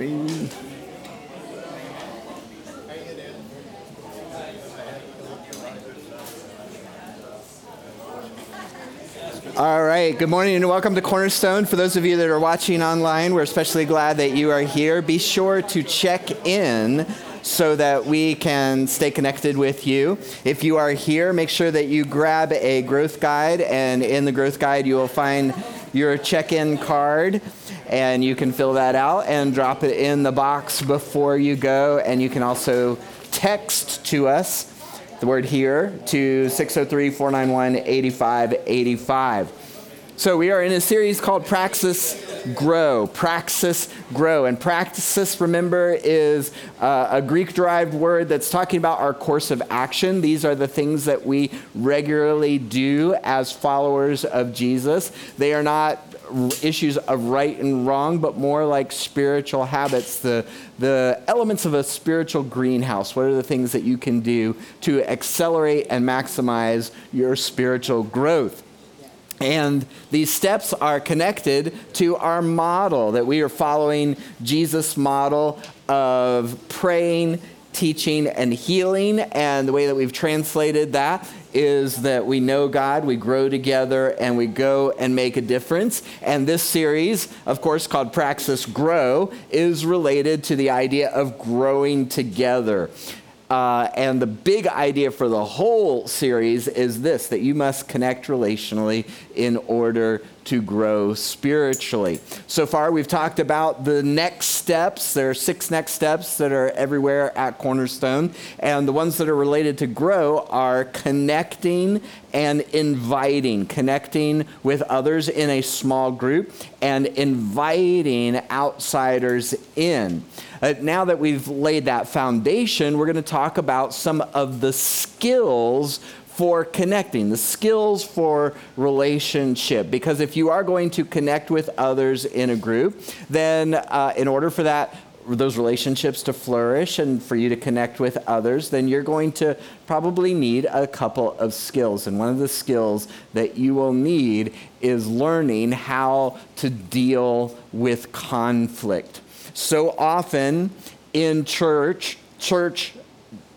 All right, good morning and welcome to Cornerstone. For those of you that are watching online, we're especially glad that you are here. Be sure to check in so that we can stay connected with you. If you are here, make sure that you grab a growth guide, and in the growth guide, you will find your check in card, and you can fill that out and drop it in the box before you go. And you can also text to us the word here to 603 491 8585. So, we are in a series called Praxis Grow. Praxis Grow. And praxis, remember, is uh, a Greek derived word that's talking about our course of action. These are the things that we regularly do as followers of Jesus. They are not issues of right and wrong, but more like spiritual habits, the, the elements of a spiritual greenhouse. What are the things that you can do to accelerate and maximize your spiritual growth? And these steps are connected to our model that we are following Jesus' model of praying, teaching, and healing. And the way that we've translated that is that we know God, we grow together, and we go and make a difference. And this series, of course, called Praxis Grow, is related to the idea of growing together. Uh, and the big idea for the whole series is this that you must connect relationally in order to grow spiritually. So far, we've talked about the next steps. There are six next steps that are everywhere at Cornerstone. And the ones that are related to grow are connecting and inviting, connecting with others in a small group and inviting outsiders in. Uh, now that we've laid that foundation, we're going to talk about some of the skills for connecting, the skills for relationship. Because if you are going to connect with others in a group, then uh, in order for that, those relationships to flourish and for you to connect with others, then you're going to probably need a couple of skills. And one of the skills that you will need is learning how to deal with conflict. So often in church, church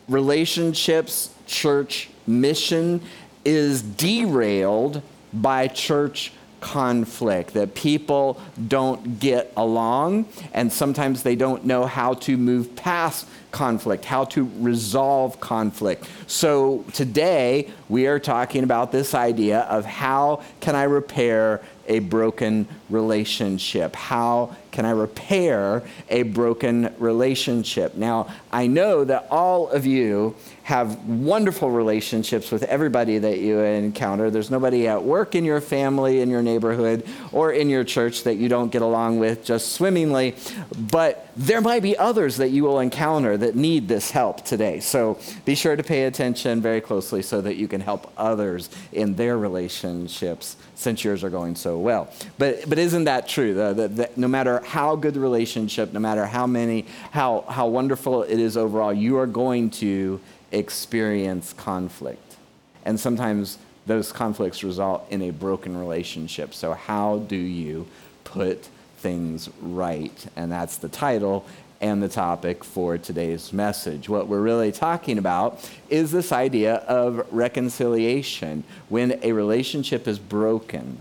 relationships, church mission is derailed by church conflict, that people don't get along, and sometimes they don't know how to move past conflict, how to resolve conflict. So today we are talking about this idea of how can I repair a broken relationship? How can I repair a broken relationship? Now, I know that all of you have wonderful relationships with everybody that you encounter. There's nobody at work in your family, in your neighborhood, or in your church that you don't get along with just swimmingly. But there might be others that you will encounter that need this help today. So be sure to pay attention very closely so that you can help others in their relationships since yours are going so well. But, but isn't that true? The, the, the, no matter how good the relationship, no matter how many, how, how wonderful it is overall, you are going to experience conflict. And sometimes those conflicts result in a broken relationship. So, how do you put things right? And that's the title and the topic for today's message. What we're really talking about is this idea of reconciliation. When a relationship is broken,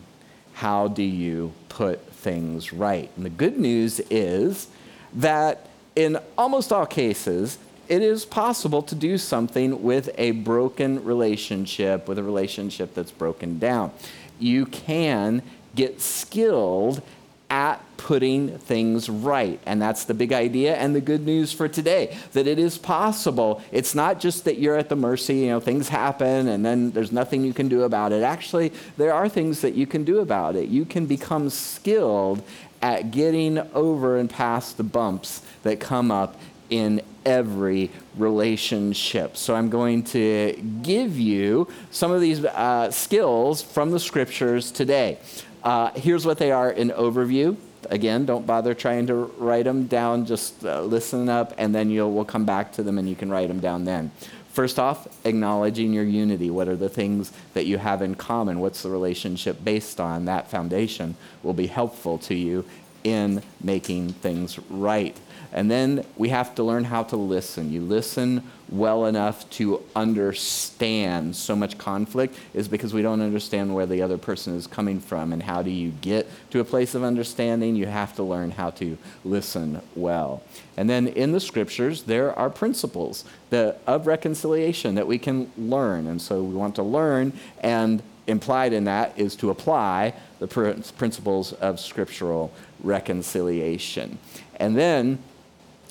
how do you put things right? And the good news is that in almost all cases, it is possible to do something with a broken relationship, with a relationship that's broken down. You can get skilled at putting things right. And that's the big idea and the good news for today that it is possible. It's not just that you're at the mercy, you know, things happen and then there's nothing you can do about it. Actually, there are things that you can do about it. You can become skilled at getting over and past the bumps that come up in every relationship. So I'm going to give you some of these uh, skills from the scriptures today. Uh, here's what they are in overview. Again, don't bother trying to write them down. Just uh, listen up, and then you'll we'll come back to them, and you can write them down then. First off, acknowledging your unity. What are the things that you have in common? What's the relationship based on? That foundation will be helpful to you in making things right. And then we have to learn how to listen. You listen well enough to understand. So much conflict is because we don't understand where the other person is coming from. And how do you get to a place of understanding? You have to learn how to listen well. And then in the scriptures, there are principles that, of reconciliation that we can learn. And so we want to learn, and implied in that is to apply the principles of scriptural reconciliation. And then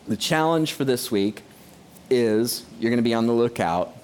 the challenge for this week is you're going to be on the lookout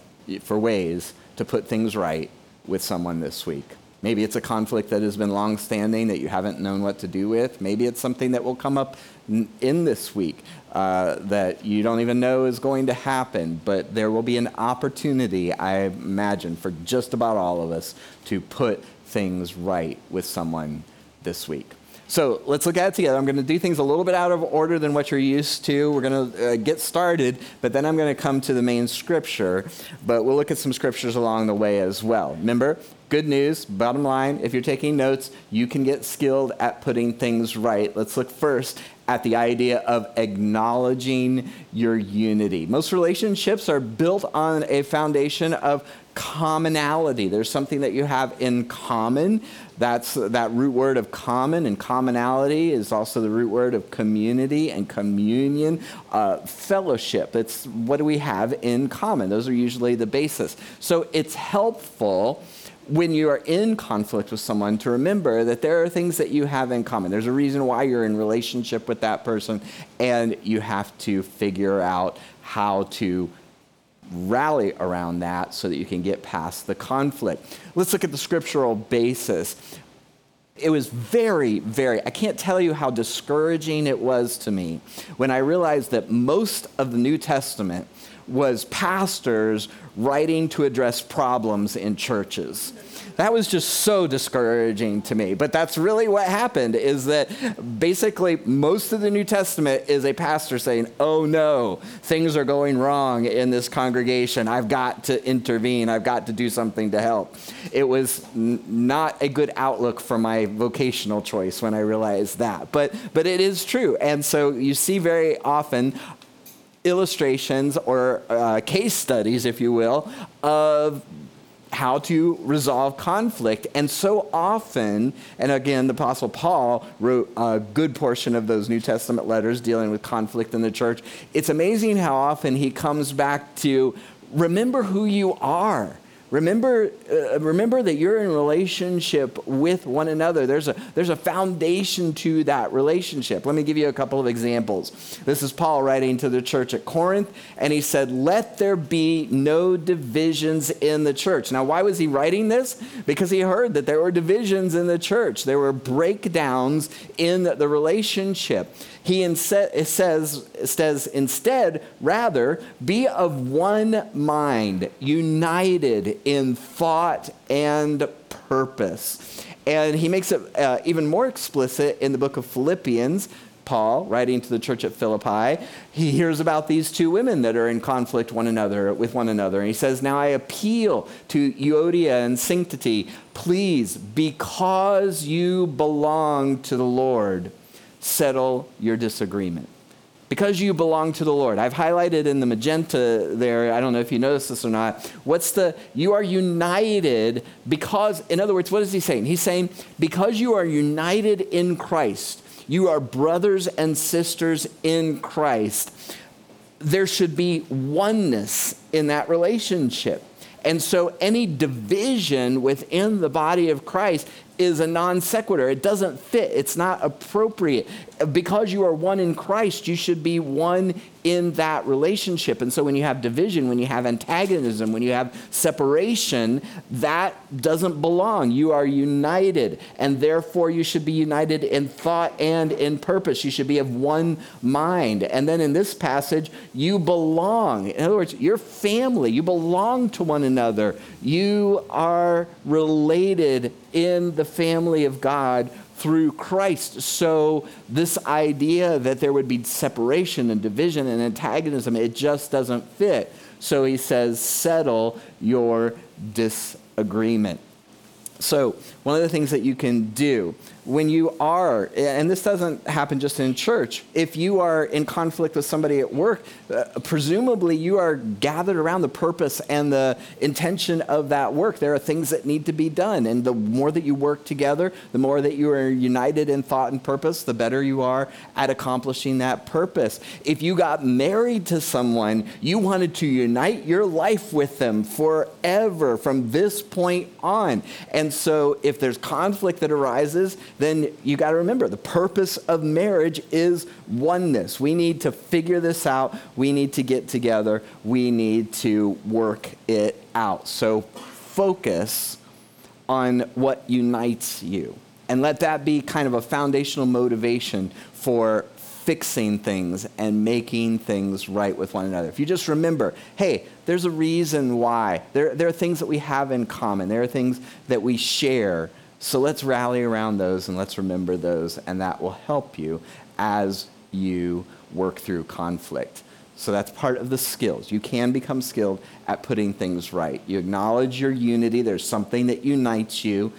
for ways to put things right with someone this week. Maybe it's a conflict that has been long standing that you haven't known what to do with. Maybe it's something that will come up in this week uh, that you don't even know is going to happen. But there will be an opportunity, I imagine, for just about all of us to put things right with someone this week. So let's look at it together. I'm going to do things a little bit out of order than what you're used to. We're going to uh, get started, but then I'm going to come to the main scripture. But we'll look at some scriptures along the way as well. Remember, good news, bottom line, if you're taking notes, you can get skilled at putting things right. Let's look first at the idea of acknowledging your unity. Most relationships are built on a foundation of commonality. There's something that you have in common. That's that root word of common and commonality is also the root word of community and communion, uh, fellowship. It's what do we have in common? Those are usually the basis. So it's helpful when you are in conflict with someone to remember that there are things that you have in common. There's a reason why you're in relationship with that person, and you have to figure out how to rally around that so that you can get past the conflict. Let's look at the scriptural basis. It was very, very, I can't tell you how discouraging it was to me when I realized that most of the New Testament was pastors writing to address problems in churches. That was just so discouraging to me. But that's really what happened is that basically most of the New Testament is a pastor saying, "Oh no, things are going wrong in this congregation. I've got to intervene. I've got to do something to help." It was n- not a good outlook for my vocational choice when I realized that. But but it is true. And so you see very often illustrations or uh, case studies, if you will, of how to resolve conflict. And so often, and again, the Apostle Paul wrote a good portion of those New Testament letters dealing with conflict in the church. It's amazing how often he comes back to remember who you are. Remember, uh, remember that you're in relationship with one another. There's a, there's a foundation to that relationship. Let me give you a couple of examples. This is Paul writing to the church at Corinth, and he said, Let there be no divisions in the church. Now, why was he writing this? Because he heard that there were divisions in the church, there were breakdowns in the relationship. He says, says, instead, rather, be of one mind, united in thought and purpose. And he makes it uh, even more explicit in the book of Philippians. Paul, writing to the church at Philippi, he hears about these two women that are in conflict one another with one another. And he says, Now I appeal to Euodia and Syntyche, please, because you belong to the Lord settle your disagreement. Because you belong to the Lord. I've highlighted in the magenta there, I don't know if you noticed this or not. What's the, you are united because, in other words, what is he saying? He's saying, because you are united in Christ, you are brothers and sisters in Christ, there should be oneness in that relationship. And so any division within the body of Christ is a non sequitur. It doesn't fit. It's not appropriate. Because you are one in Christ, you should be one in that relationship. And so when you have division, when you have antagonism, when you have separation, that doesn't belong. You are united, and therefore you should be united in thought and in purpose. You should be of one mind. And then in this passage, you belong. In other words, you're family. You belong to one another. You are related in the family of God through Christ. So, this idea that there would be separation and division and antagonism, it just doesn't fit. So, he says, settle your disagreement. So, one of the things that you can do when you are, and this doesn't happen just in church, if you are in conflict with somebody at work, uh, presumably you are gathered around the purpose and the intention of that work. There are things that need to be done. And the more that you work together, the more that you are united in thought and purpose, the better you are at accomplishing that purpose. If you got married to someone, you wanted to unite your life with them forever from this point on. And so if there's conflict that arises, then you got to remember the purpose of marriage is oneness. We need to figure this out. We need to get together. We need to work it out. So focus on what unites you. And let that be kind of a foundational motivation for fixing things and making things right with one another. If you just remember, hey, there's a reason why. There, there are things that we have in common, there are things that we share so let's rally around those and let's remember those, and that will help you as you work through conflict. So that's part of the skills. You can become skilled at putting things right. You acknowledge your unity, there's something that unites you,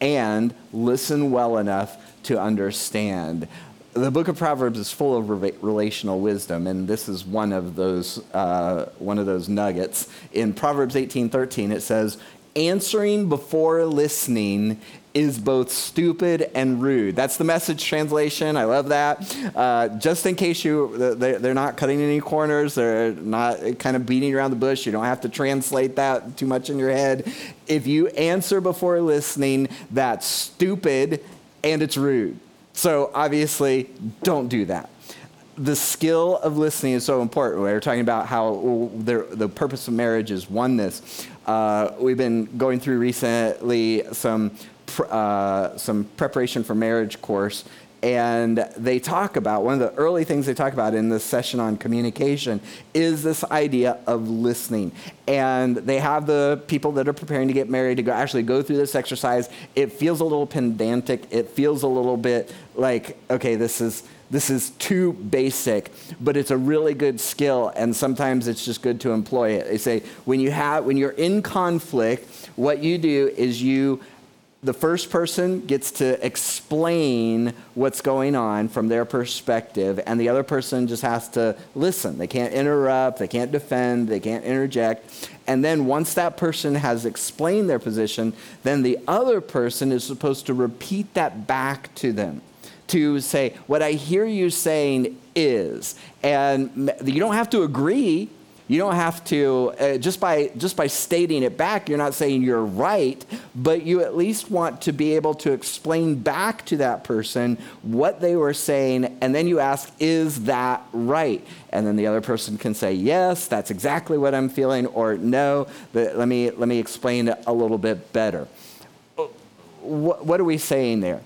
and listen well enough to understand. The book of Proverbs is full of relational wisdom, and this is one of those uh, one of those nuggets. In Proverbs 18:13, it says, answering before listening is both stupid and rude. That's the message translation. I love that. Uh, just in case you, they're not cutting any corners, they're not kind of beating around the bush. You don't have to translate that too much in your head. If you answer before listening, that's stupid and it's rude. So obviously, don't do that the skill of listening is so important. We are talking about how the purpose of marriage is oneness. Uh, we've been going through recently some uh, some preparation for marriage course, and they talk about one of the early things they talk about in this session on communication is this idea of listening. And they have the people that are preparing to get married to go, actually go through this exercise. It feels a little pedantic. It feels a little bit like, okay, this is this is too basic, but it's a really good skill, and sometimes it's just good to employ it. They say when you have when you're in conflict, what you do is you the first person gets to explain what's going on from their perspective, and the other person just has to listen. They can't interrupt, they can't defend, they can't interject. And then once that person has explained their position, then the other person is supposed to repeat that back to them to say, What I hear you saying is. And you don't have to agree. You don't have to, uh, just, by, just by stating it back, you're not saying you're right, but you at least want to be able to explain back to that person what they were saying, and then you ask, Is that right? And then the other person can say, Yes, that's exactly what I'm feeling, or No, let me, let me explain it a little bit better. What, what are we saying there?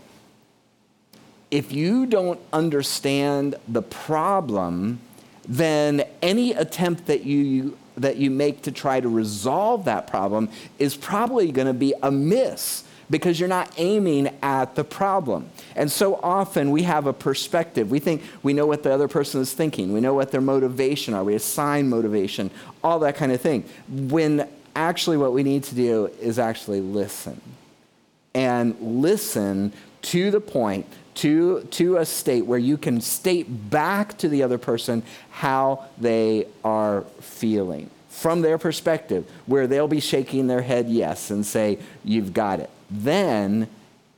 If you don't understand the problem, then any attempt that you, that you make to try to resolve that problem is probably going to be a miss because you're not aiming at the problem. And so often we have a perspective. We think we know what the other person is thinking, we know what their motivation are, we assign motivation, all that kind of thing. When actually what we need to do is actually listen. And listen to the point to, to a state where you can state back to the other person how they are feeling from their perspective, where they'll be shaking their head yes and say, You've got it. Then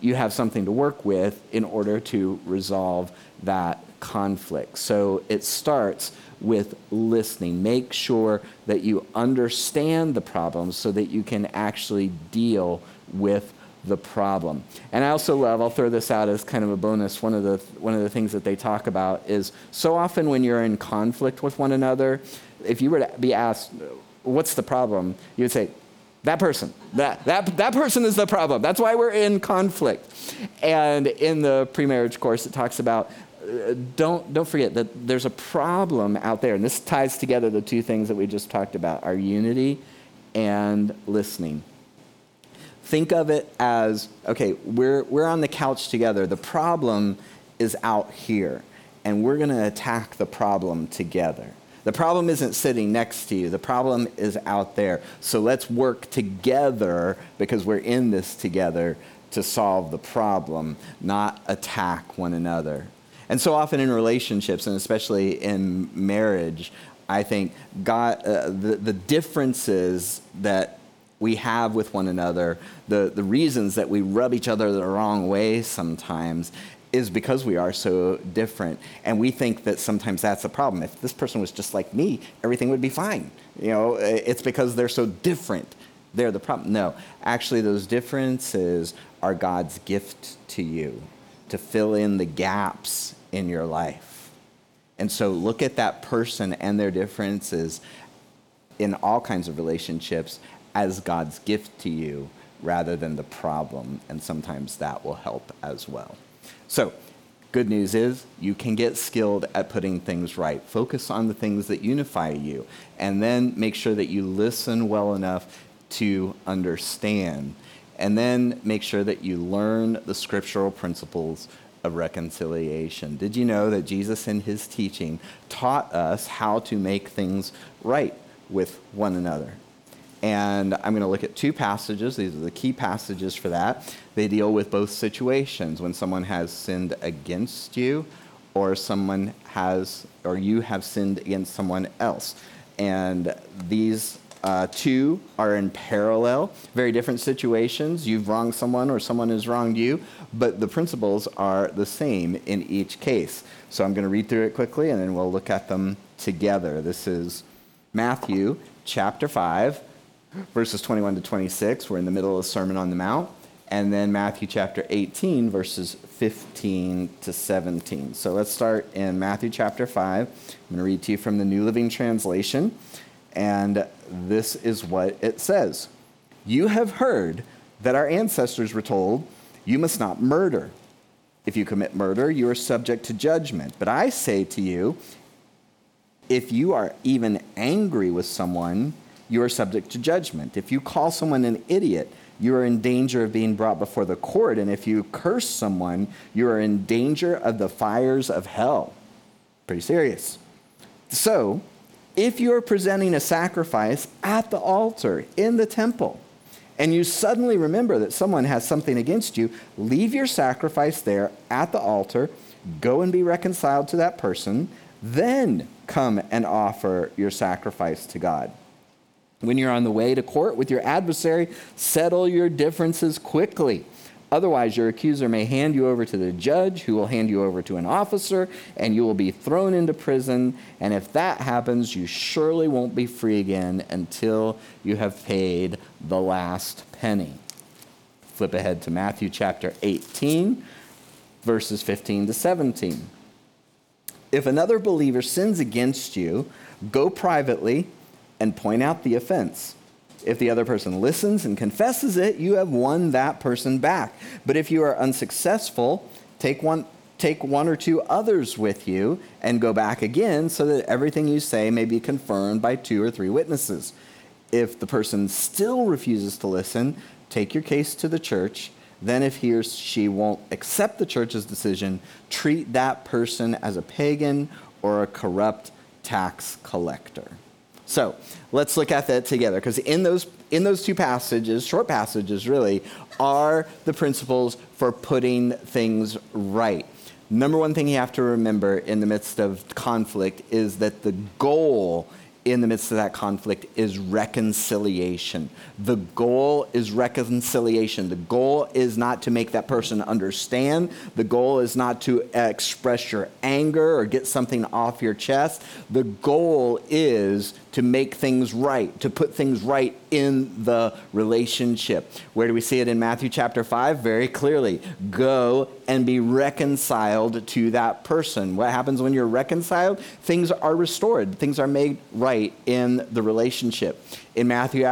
you have something to work with in order to resolve that conflict. So it starts with listening. Make sure that you understand the problem so that you can actually deal with the problem. And I also love, I'll throw this out as kind of a bonus, one of the, one of the things that they talk about is so often when you're in conflict with one another, if you were to be asked, what's the problem? You would say, that person. That, that, that person is the problem. That's why we're in conflict. And in the pre-marriage course, it talks about uh, don't, don't forget that there's a problem out there. And this ties together the two things that we just talked about our unity and listening think of it as okay, we're, we're on the couch together. The problem is out here, and we're going to attack the problem together. The problem isn't sitting next to you, the problem is out there. So let's work together because we're in this together to solve the problem, not attack one another. And so often in relationships, and especially in marriage, I think God, uh, the, the differences that we have with one another, the, the reasons that we rub each other the wrong way sometimes, is because we are so different. And we think that sometimes that's a problem. If this person was just like me, everything would be fine. You know, it's because they're so different. They're the problem. No, actually, those differences are God's gift to you to fill in the gaps in your life. And so look at that person and their differences in all kinds of relationships as God's gift to you rather than the problem. And sometimes that will help as well. So, good news is you can get skilled at putting things right. Focus on the things that unify you, and then make sure that you listen well enough to understand. And then make sure that you learn the scriptural principles of reconciliation. Did you know that Jesus, in his teaching, taught us how to make things right with one another? And I'm going to look at two passages. These are the key passages for that. They deal with both situations when someone has sinned against you, or someone has, or you have sinned against someone else. And these uh, two are in parallel, very different situations. You've wronged someone or someone has wronged you, but the principles are the same in each case. So I'm going to read through it quickly and then we'll look at them together. This is Matthew chapter 5, verses 21 to 26. We're in the middle of the Sermon on the Mount. And then Matthew chapter 18, verses 15 to 17. So let's start in Matthew chapter 5. I'm going to read to you from the New Living Translation. And this is what it says You have heard that our ancestors were told, You must not murder. If you commit murder, you are subject to judgment. But I say to you, if you are even angry with someone, you are subject to judgment. If you call someone an idiot, you are in danger of being brought before the court. And if you curse someone, you are in danger of the fires of hell. Pretty serious. So, if you're presenting a sacrifice at the altar in the temple, and you suddenly remember that someone has something against you, leave your sacrifice there at the altar, go and be reconciled to that person, then come and offer your sacrifice to God. When you're on the way to court with your adversary, settle your differences quickly Otherwise, your accuser may hand you over to the judge, who will hand you over to an officer, and you will be thrown into prison. And if that happens, you surely won't be free again until you have paid the last penny. Flip ahead to Matthew chapter 18, verses 15 to 17. If another believer sins against you, go privately and point out the offense. If the other person listens and confesses it, you have won that person back. But if you are unsuccessful, take one, take one or two others with you and go back again so that everything you say may be confirmed by two or three witnesses. If the person still refuses to listen, take your case to the church. Then, if he or she won't accept the church's decision, treat that person as a pagan or a corrupt tax collector. So let's look at that together because in those, in those two passages, short passages really, are the principles for putting things right. Number one thing you have to remember in the midst of conflict is that the goal in the midst of that conflict is reconciliation. The goal is reconciliation. The goal is not to make that person understand. The goal is not to express your anger or get something off your chest. The goal is to make things right, to put things right in the relationship. Where do we see it in Matthew chapter 5? Very clearly. Go and be reconciled to that person. What happens when you're reconciled? Things are restored, things are made right in the relationship. In Matthew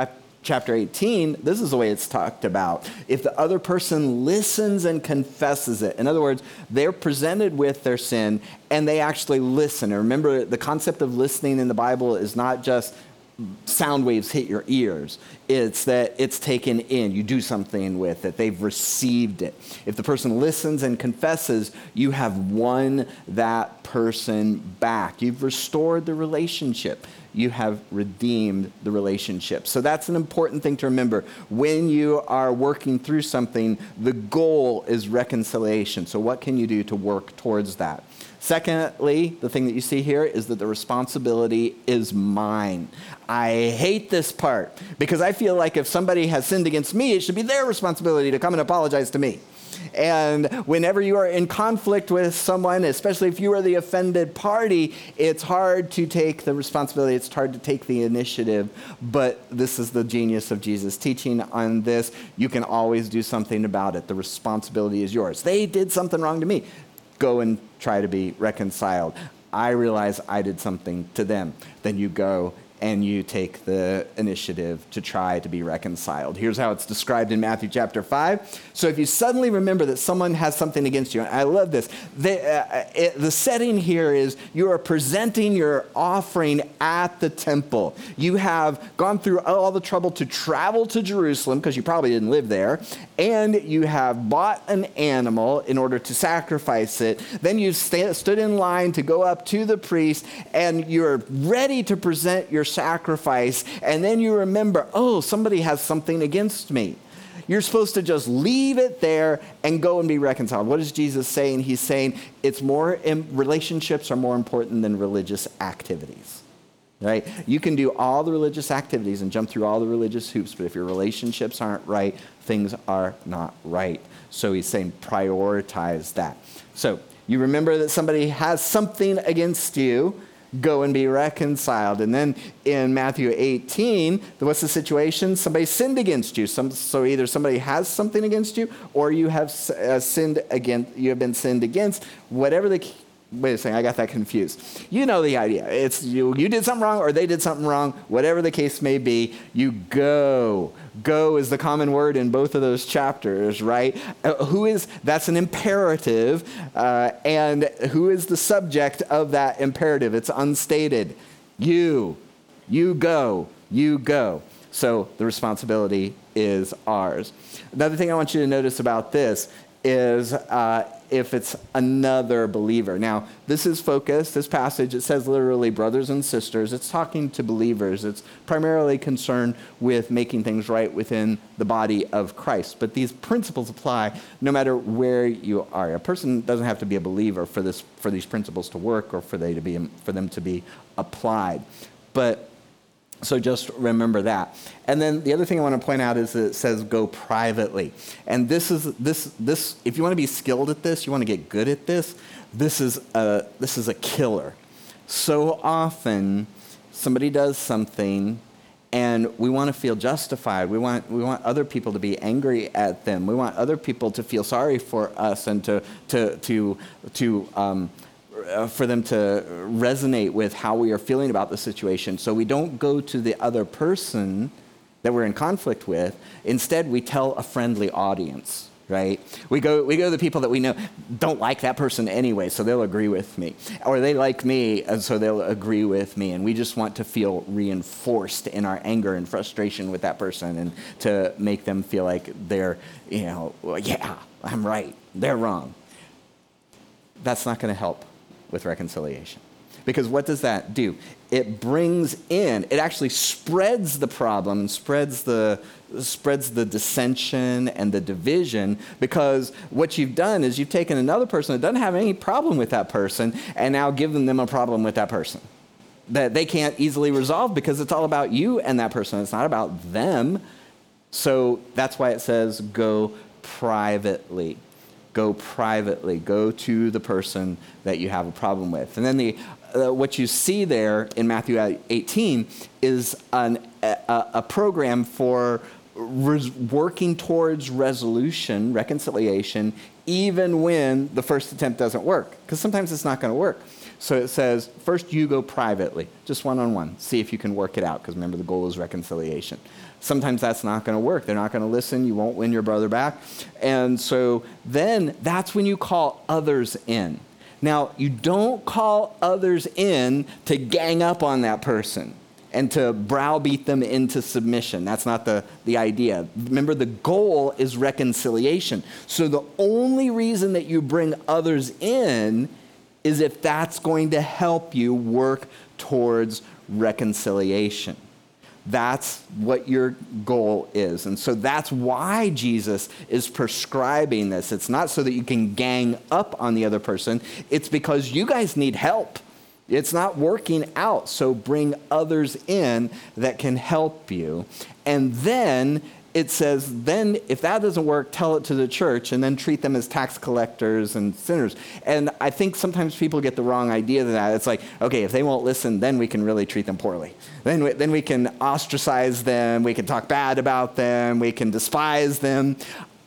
chapter 18, this is the way it's talked about. If the other person listens and confesses it, in other words, they're presented with their sin and they actually listen. And remember, the concept of listening in the Bible is not just sound waves hit your ears. It's that it's taken in. You do something with it. They've received it. If the person listens and confesses, you have won that person back. You've restored the relationship. You have redeemed the relationship. So that's an important thing to remember. When you are working through something, the goal is reconciliation. So, what can you do to work towards that? Secondly, the thing that you see here is that the responsibility is mine. I hate this part because I feel like if somebody has sinned against me, it should be their responsibility to come and apologize to me. And whenever you are in conflict with someone, especially if you are the offended party, it's hard to take the responsibility, it's hard to take the initiative. But this is the genius of Jesus' teaching on this. You can always do something about it. The responsibility is yours. They did something wrong to me. Go and try to be reconciled. I realize I did something to them. Then you go and you take the initiative to try to be reconciled. Here's how it's described in Matthew chapter 5. So if you suddenly remember that someone has something against you, and I love this, the, uh, it, the setting here is you are presenting your offering at the temple. You have gone through all the trouble to travel to Jerusalem because you probably didn't live there, and you have bought an animal in order to sacrifice it. Then you've st- stood in line to go up to the priest, and you're ready to present your sacrifice, and then you remember, oh, somebody has something against me. You're supposed to just leave it there and go and be reconciled. What is Jesus saying? He's saying it's more relationships are more important than religious activities. Right? You can do all the religious activities and jump through all the religious hoops, but if your relationships aren't right, things are not right. So he's saying prioritize that. So you remember that somebody has something against you go and be reconciled. And then in Matthew 18, what's the situation? Somebody sinned against you. Some, so either somebody has something against you or you have uh, sinned against, you have been sinned against. Whatever the wait a second, I got that confused. You know the idea. It's you, you did something wrong or they did something wrong, whatever the case may be, you go. Go is the common word in both of those chapters, right? Uh, who is, that's an imperative, uh, and who is the subject of that imperative? It's unstated. You, you go, you go. So the responsibility is ours. Another thing I want you to notice about this is uh, if it's another believer. Now, this is focused, this passage, it says literally brothers and sisters. It's talking to believers. It's primarily concerned with making things right within the body of Christ. But these principles apply no matter where you are. A person doesn't have to be a believer for, this, for these principles to work or for, they to be, for them to be applied. But so just remember that. And then the other thing I want to point out is that it says go privately. And this is this this if you want to be skilled at this, you want to get good at this, this is a this is a killer. So often somebody does something and we want to feel justified. We want, we want other people to be angry at them. We want other people to feel sorry for us and to, to, to, to um, uh, for them to resonate with how we are feeling about the situation. So we don't go to the other person that we're in conflict with. Instead, we tell a friendly audience, right? We go, we go to the people that we know don't like that person anyway, so they'll agree with me. Or they like me, and so they'll agree with me. And we just want to feel reinforced in our anger and frustration with that person and to make them feel like they're, you know, well, yeah, I'm right, they're wrong. That's not going to help with reconciliation. Because what does that do? It brings in, it actually spreads the problem spreads the, spreads the dissension and the division because what you've done is you've taken another person that doesn't have any problem with that person and now given them a problem with that person that they can't easily resolve because it's all about you and that person. It's not about them. So that's why it says go privately go privately, go to the person that you have a problem with. And then the, uh, what you see there in Matthew 18 is an, a, a program for res- working towards resolution, reconciliation, even when the first attempt doesn't work, because sometimes it's not going to work. So it says, first you go privately, just one on one, see if you can work it out, because remember the goal is reconciliation. Sometimes that's not going to work. They're not going to listen. You won't win your brother back. And so then that's when you call others in. Now, you don't call others in to gang up on that person and to browbeat them into submission. That's not the, the idea. Remember, the goal is reconciliation. So the only reason that you bring others in is if that's going to help you work towards reconciliation. That's what your goal is. And so that's why Jesus is prescribing this. It's not so that you can gang up on the other person, it's because you guys need help. It's not working out. So bring others in that can help you. And then it says, then if that doesn't work, tell it to the church and then treat them as tax collectors and sinners. And I think sometimes people get the wrong idea of that. It's like, okay, if they won't listen, then we can really treat them poorly. Then we, then we can ostracize them, we can talk bad about them, we can despise them.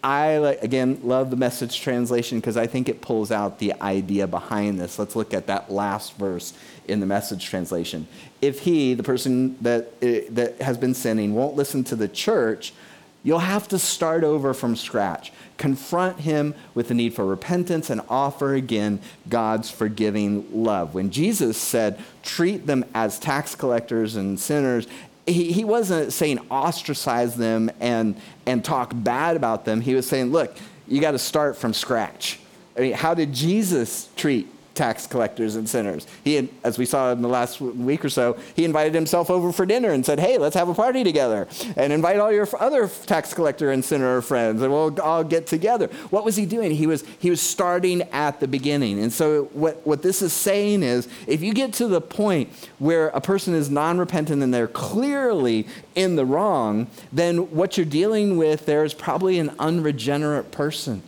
I, again, love the message translation because I think it pulls out the idea behind this. Let's look at that last verse in the message translation. If he, the person that, uh, that has been sinning, won't listen to the church, you'll have to start over from scratch. Confront him with the need for repentance and offer again God's forgiving love. When Jesus said, treat them as tax collectors and sinners, he, he wasn't saying ostracize them and, and talk bad about them. He was saying, look, you got to start from scratch. I mean, how did Jesus treat tax collectors and sinners. He, had, as we saw in the last week or so, he invited himself over for dinner and said, "Hey, let's have a party together, and invite all your other tax collector and sinner friends, and we'll all get together." What was he doing? He was he was starting at the beginning. And so what what this is saying is, if you get to the point where a person is non-repentant and they're clearly in the wrong, then what you're dealing with there is probably an unregenerate person.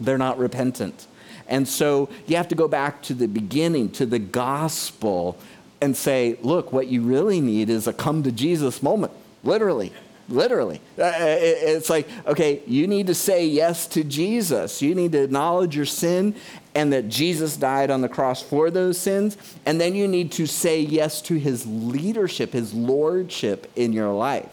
They're not repentant. And so you have to go back to the beginning, to the gospel, and say, look, what you really need is a come to Jesus moment, literally. Literally. Uh, uh it's like, okay, you need to say yes to Jesus. You need to acknowledge your sin and that Jesus died on the cross for those sins. And then you need to say yes to his leadership, his lordship in your life.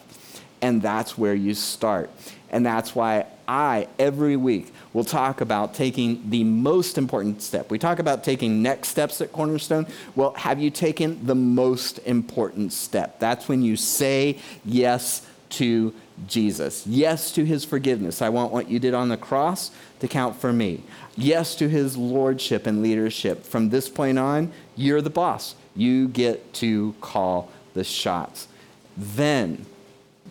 And that's where you start. And that's why I, every week, will talk about taking the most important step. We talk about taking next steps at Cornerstone. Well, have you taken the most important step? That's when you say yes to Jesus. Yes to his forgiveness. I want what you did on the cross to count for me. Yes to his lordship and leadership. From this point on, you're the boss. You get to call the shots. Then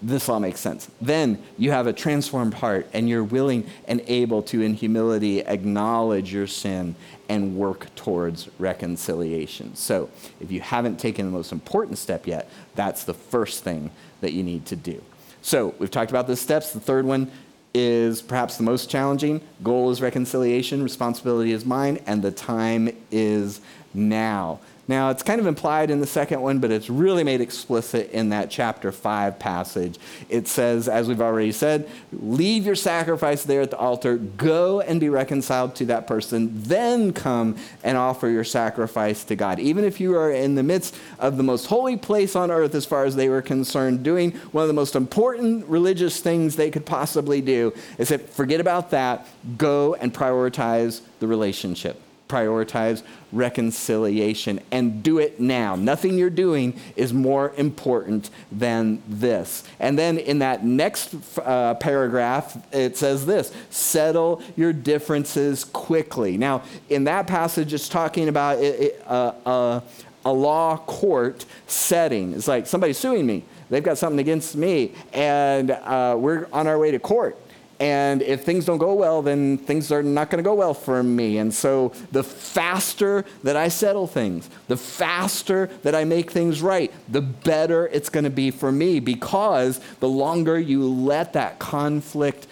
this all makes sense. Then you have a transformed heart and you're willing and able to, in humility, acknowledge your sin and work towards reconciliation. So, if you haven't taken the most important step yet, that's the first thing that you need to do. So, we've talked about the steps. The third one is perhaps the most challenging. Goal is reconciliation, responsibility is mine, and the time is now. Now, it's kind of implied in the second one, but it's really made explicit in that chapter 5 passage. It says, as we've already said, leave your sacrifice there at the altar, go and be reconciled to that person, then come and offer your sacrifice to God. Even if you are in the midst of the most holy place on earth, as far as they were concerned, doing one of the most important religious things they could possibly do, is that forget about that, go and prioritize the relationship prioritize reconciliation and do it now. Nothing you're doing is more important than this. And then in that next uh, paragraph, it says this settle your differences quickly. Now, in that passage, it's talking about uh, a law court setting. It's like somebody suing me. They've got something against me, and uh, we're on our way to court and if things don't go well, then things are not going to go well for me. And so the faster that I settle things, the faster that I make things right, the better it's going to be for me because the longer you let that conflict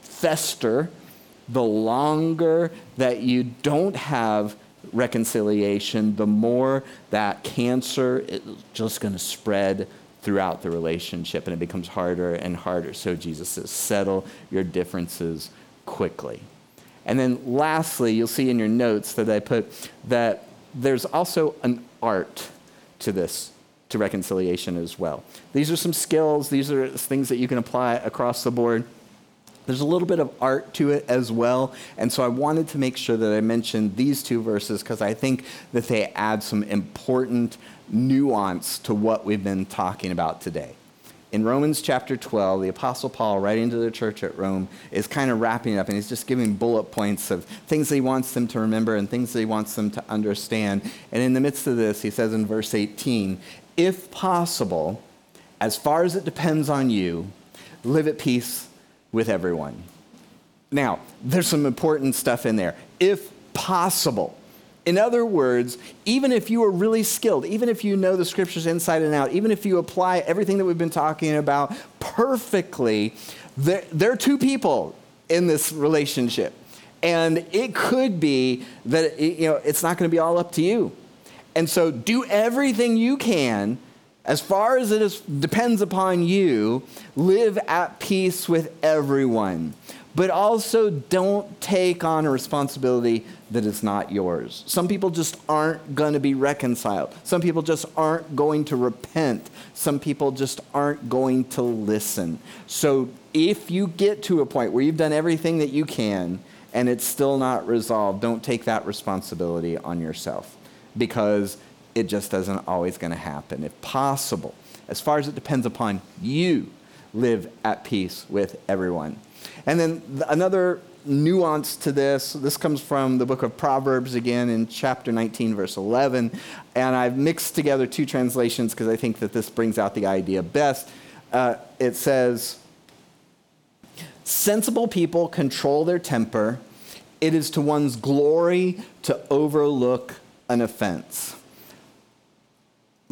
fester, the longer that you don't have reconciliation, the more that cancer is just going to spread throughout the relationship, and it becomes harder and harder. So Jesus says, settle your differences quickly. And then lastly, you'll see in your notes that I put that there's also an art to this, to reconciliation as well. These are some skills, these are things that you can apply across the board. There's a little bit of art to it as well. And so I wanted to make sure that I mentioned these two verses because I think that they add some important nuance to what we've been talking about today. in Romans chapter 12, the Apostle Paul, writing to the church at Rome, is kind of wrapping up and he's just giving bullet points of things that he wants them to remember and things that he wants them to understand. And in the midst of this, he says in verse 18, if possible, as far as it depends on you, live at peace with everyone. Now, there's some important stuff in there. If possible. In other words, even if you are really skilled, even if you know the scriptures inside and out, even if you apply everything that we've been talking about perfectly, there, there are two people in this relationship. And it could be that it, you know, it's not going to be all up to you. And so do everything you can as far as it is, depends upon you, live at peace with everyone. But also don't take on a responsibility that is not yours. Some people just aren't going to be reconciled. Some people just aren't going to repent. Some people just aren't going to listen. So if you get to a point where you've done everything that you can and it's still not resolved, don't take that responsibility on yourself because it just isn't always going to happen. If possible, as far as it depends upon you, live at peace with everyone. And then another nuance to this. This comes from the book of Proverbs again in chapter 19, verse 11. And I've mixed together two translations because I think that this brings out the idea best. Uh, it says, Sensible people control their temper. It is to one's glory to overlook an offense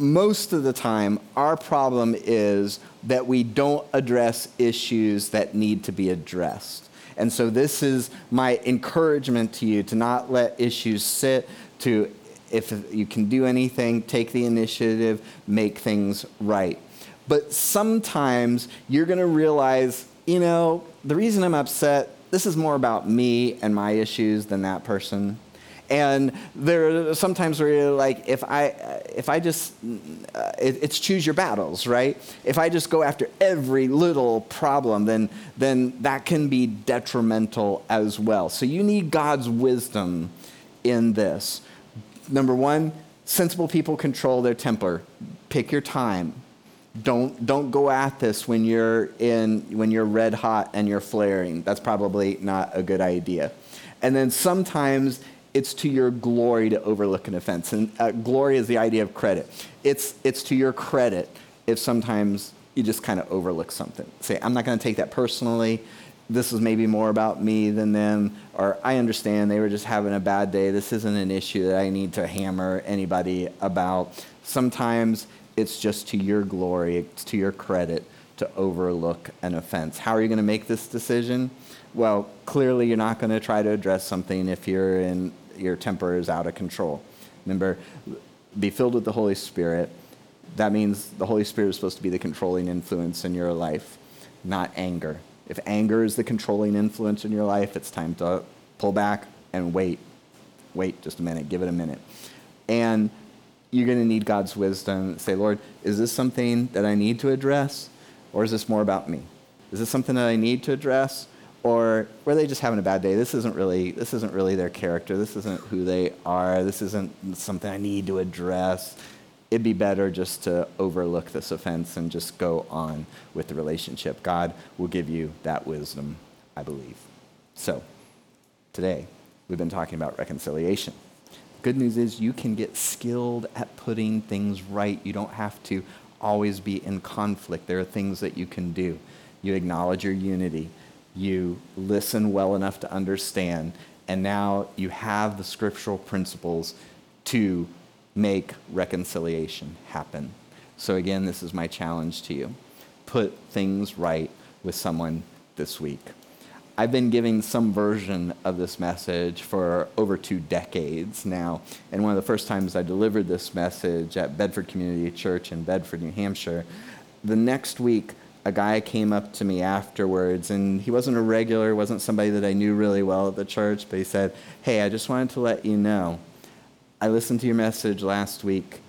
most of the time, our problem is that we don't address issues that need to be addressed. And so, this is my encouragement to you to not let issues sit, to, if you can do anything, take the initiative, make things right. But sometimes you're going to realize, you know, the reason I'm upset, this is more about me and my issues than that person. And there are sometimes where you're like, if I, if I just, uh, it, it's choose your battles, right? If I just go after every little problem, then, then that can be detrimental as well. So you need God's wisdom in this. Number one, sensible people control their temper. Pick your time. Don't, don't go at this when you're, in, when you're red hot and you're flaring. That's probably not a good idea. And then sometimes it's to your glory to overlook an offense. And uh, glory is the idea of credit. It's, it's to your credit if sometimes you just kind of overlook something. Say, I'm not going to take that personally. This is maybe more about me than them. Or I understand they were just having a bad day. This isn't an issue that I need to hammer anybody about. Sometimes it's just to your glory, it's to your credit to overlook an offense. How are you going to make this decision? Well, clearly you're not going to try to address something if you're in your temper is out of control. Remember, be filled with the Holy Spirit. That means the Holy Spirit is supposed to be the controlling influence in your life, not anger. If anger is the controlling influence in your life, it's time to pull back and wait. Wait just a minute, give it a minute. And you're going to need God's wisdom. Say, Lord, is this something that I need to address, or is this more about me? Is this something that I need to address, or were they just having a bad day? This isn't really this isn't really their character. This isn't who they are. This isn't something I need to address. It'd be better just to overlook this offense and just go on with the relationship. God will give you that wisdom, I believe. So, today we've been talking about reconciliation. Good news is you can get skilled at putting things right. You don't have to always be in conflict. There are things that you can do. You acknowledge your unity you listen well enough to understand, and now you have the scriptural principles to make reconciliation happen. So, again, this is my challenge to you. Put things right with someone this week. I've been giving some version of this message for over two decades now. And one of the first times I delivered this message at Bedford Community Church in Bedford, New Hampshire, the next week a guy came up to me afterwards, and he wasn't a regular, wasn't somebody that I knew really well at the church, but he said, Hey, I just wanted to let you know, I listened to your message last week,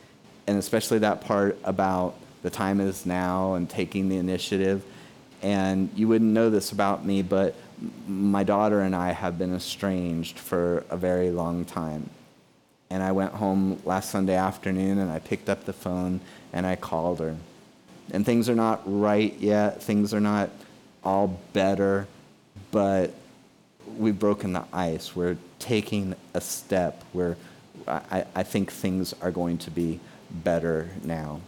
and especially that part about the time is now and taking the initiative. And you wouldn't know this about me, but my daughter and I have been estranged for a very long time. And I went home last Sunday afternoon and I picked up the phone and I called her And things are not right yet, things are not all better, but we've broken the ice. We're taking a step where I, I think things are going to be better now.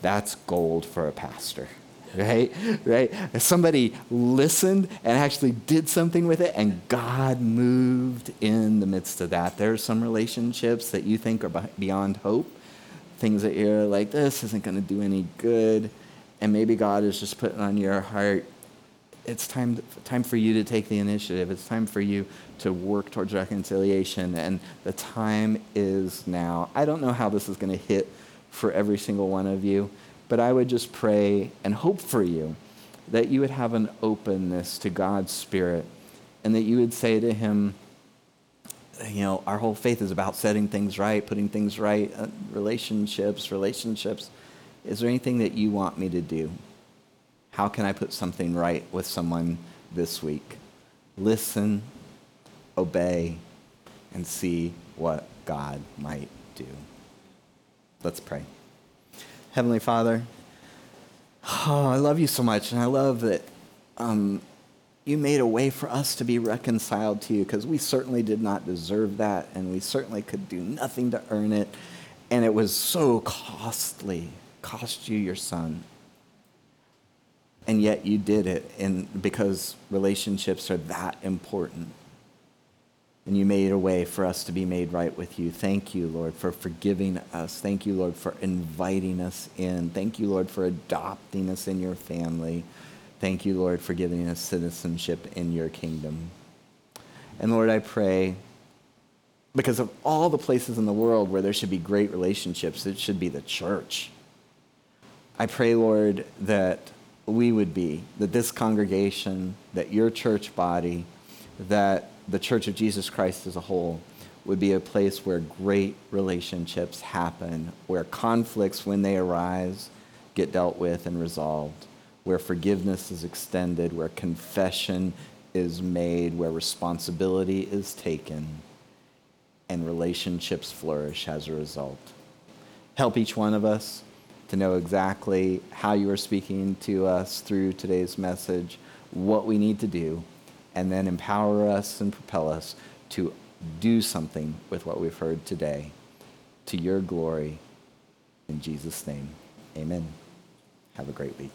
That's gold for a pastor right? Right? Somebody listened and actually did something with it, and God moved in the midst of that. There are some relationships that you think are beyond hope, things that you're like, this isn't going to do any good, and maybe God is just putting on your heart. It's time, time for you to take the initiative. It's time for you to work towards reconciliation, and the time is now. I don't know how this is going to hit for every single one of you. But I would just pray and hope for you that you would have an openness to God's Spirit and that you would say to Him, you know, our whole faith is about setting things right, putting things right, uh, relationships, relationships. Is there anything that you want me to do? How can I put something right with someone this week? Listen, obey, and see what God might do. Let's pray. Heavenly Father, oh, I love you so much, and I love that um, you made a way for us to be reconciled to you because we certainly did not deserve that, and we certainly could do nothing to earn it, and it was so costly, cost you your son. And yet you did it, and because relationships are that important and you made a way for us to be made right with you. Thank you, Lord, for forgiving us. Thank you, Lord, for inviting us in. Thank you, Lord, for adopting us in your family. Thank you, Lord, for giving us citizenship in your kingdom. And Lord, I pray, because of all the places in the world where there should be great relationships, it should be the church. I pray, Lord, that we would be, that this congregation, that your church body, that the Church of Jesus Christ as a whole would be a place where great relationships happen, where conflicts, when they arise, get dealt with and resolved, where forgiveness is extended, where confession is made, where responsibility is taken, and relationships flourish as a result. Help each one of us to know exactly how you are speaking to us through today's message, what we need to do and then empower us and propel us to do something with what we've heard today to your glory. In Jesus' name, amen. Have a great week.